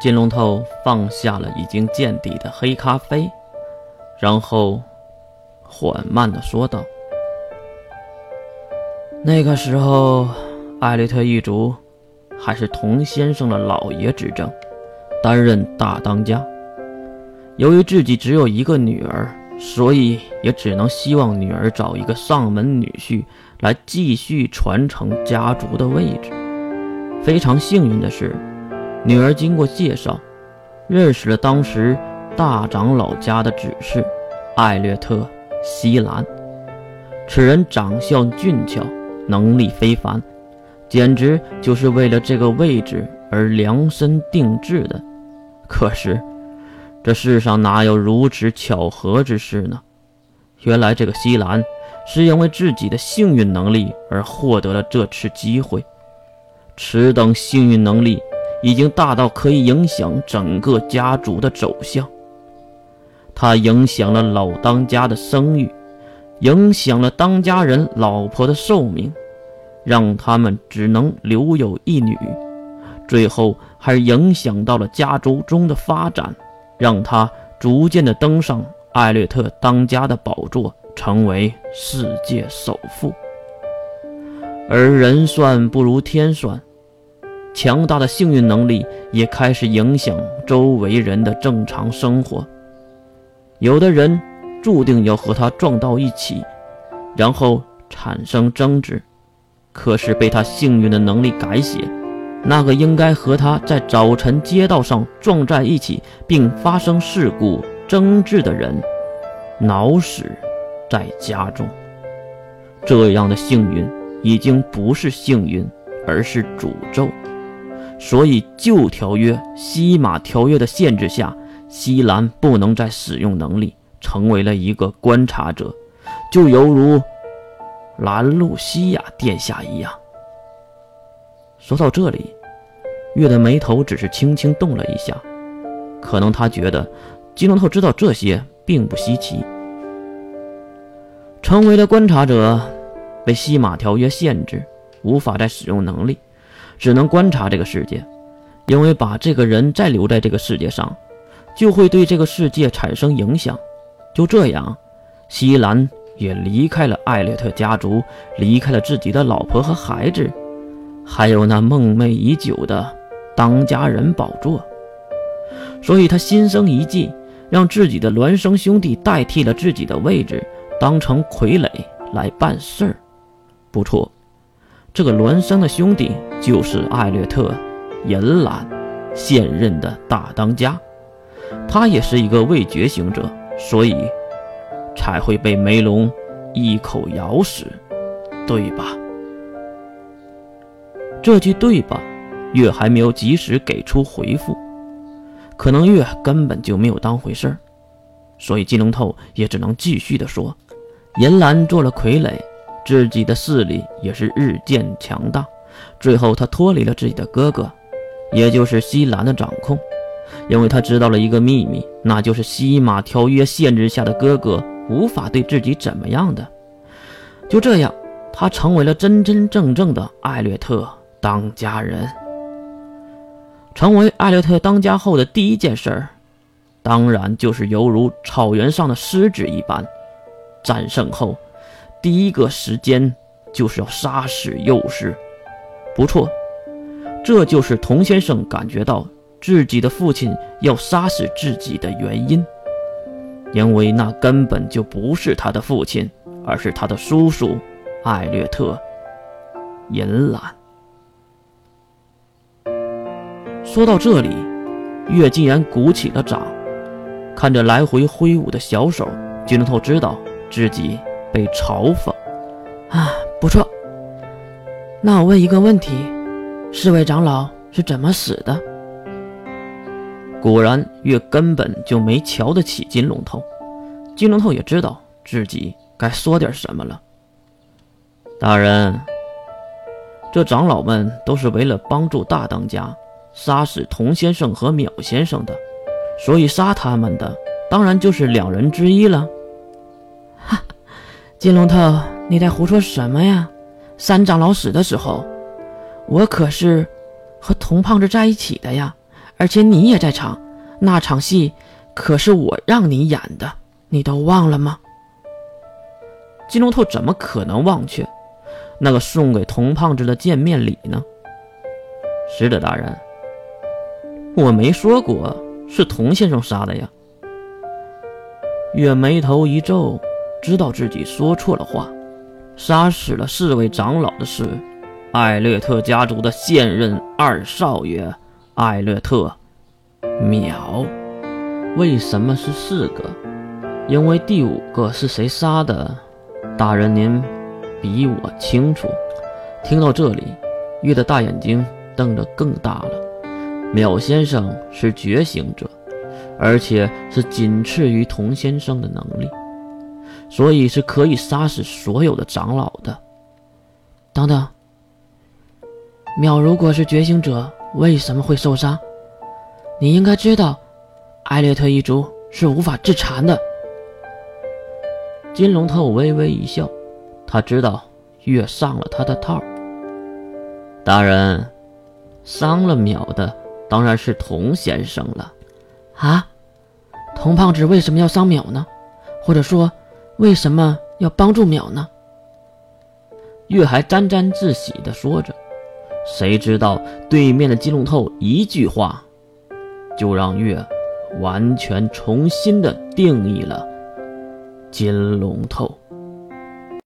金龙头放下了已经见底的黑咖啡，然后缓慢的说道：“那个时候，艾略特一族还是童先生的老爷执政，担任大当家。由于自己只有一个女儿，所以也只能希望女儿找一个上门女婿来继续传承家族的位置。非常幸运的是。”女儿经过介绍，认识了当时大长老家的指示艾略特·西兰。此人长相俊俏，能力非凡，简直就是为了这个位置而量身定制的。可是，这世上哪有如此巧合之事呢？原来，这个西兰是因为自己的幸运能力而获得了这次机会。此等幸运能力。已经大到可以影响整个家族的走向。他影响了老当家的声誉，影响了当家人老婆的寿命，让他们只能留有一女。最后还影响到了家族中的发展，让他逐渐的登上艾略特当家的宝座，成为世界首富。而人算不如天算。强大的幸运能力也开始影响周围人的正常生活。有的人注定要和他撞到一起，然后产生争执；可是被他幸运的能力改写，那个应该和他在早晨街道上撞在一起并发生事故争执的人，脑死在家中。这样的幸运已经不是幸运，而是诅咒。所以，旧条约《西马条约》的限制下，西兰不能再使用能力，成为了一个观察者，就犹如兰露西亚殿下一样。说到这里，月的眉头只是轻轻动了一下，可能他觉得基隆特知道这些并不稀奇。成为了观察者，被西马条约限制，无法再使用能力。只能观察这个世界，因为把这个人再留在这个世界上，就会对这个世界产生影响。就这样，西兰也离开了艾略特家族，离开了自己的老婆和孩子，还有那梦寐已久的当家人宝座。所以他心生一计，让自己的孪生兄弟代替了自己的位置，当成傀儡来办事儿。不错。这个孪生的兄弟就是艾略特·银兰，现任的大当家。他也是一个未觉醒者，所以才会被梅龙一口咬死，对吧？这句对吧，月还没有及时给出回复，可能月根本就没有当回事儿，所以金龙头也只能继续的说：银兰做了傀儡。自己的势力也是日渐强大，最后他脱离了自己的哥哥，也就是西兰的掌控，因为他知道了一个秘密，那就是西马条约限制下的哥哥无法对自己怎么样的。就这样，他成为了真真正正的艾略特当家人。成为艾略特当家后的第一件事儿，当然就是犹如草原上的狮子一般，战胜后。第一个时间就是要杀死幼师，不错，这就是童先生感觉到自己的父亲要杀死自己的原因，因为那根本就不是他的父亲，而是他的叔叔艾略特·银兰。说到这里，月竟然鼓起了掌，看着来回挥舞的小手，金龙头知道自己。被嘲讽，啊，不错。那我问一个问题：四位长老是怎么死的？果然，月根本就没瞧得起金龙头。金龙头也知道自己该说点什么了。大人，这长老们都是为了帮助大当家，杀死童先生和淼先生的，所以杀他们的当然就是两人之一了。金龙头，你在胡说什么呀？三长老死的时候，我可是和童胖子在一起的呀，而且你也在场，那场戏可是我让你演的，你都忘了吗？金龙头怎么可能忘却那个送给童胖子的见面礼呢？是的，大人，我没说过是童先生杀的呀。月眉头一皱，知道自己说错了话。杀死了四位长老的是艾略特家族的现任二少爷艾略特淼。为什么是四个？因为第五个是谁杀的？大人您比我清楚。听到这里，玉的大眼睛瞪得更大了。淼先生是觉醒者，而且是仅次于童先生的能力。所以是可以杀死所有的长老的。等等，淼如果是觉醒者，为什么会受伤？你应该知道，艾略特一族是无法自残的。金龙头微微一笑，他知道月上了他的套。大人，伤了淼的当然是童先生了。啊，童胖子为什么要伤淼呢？或者说？为什么要帮助淼呢？月还沾沾自喜地说着，谁知道对面的金龙透一句话，就让月完全重新的定义了金龙透。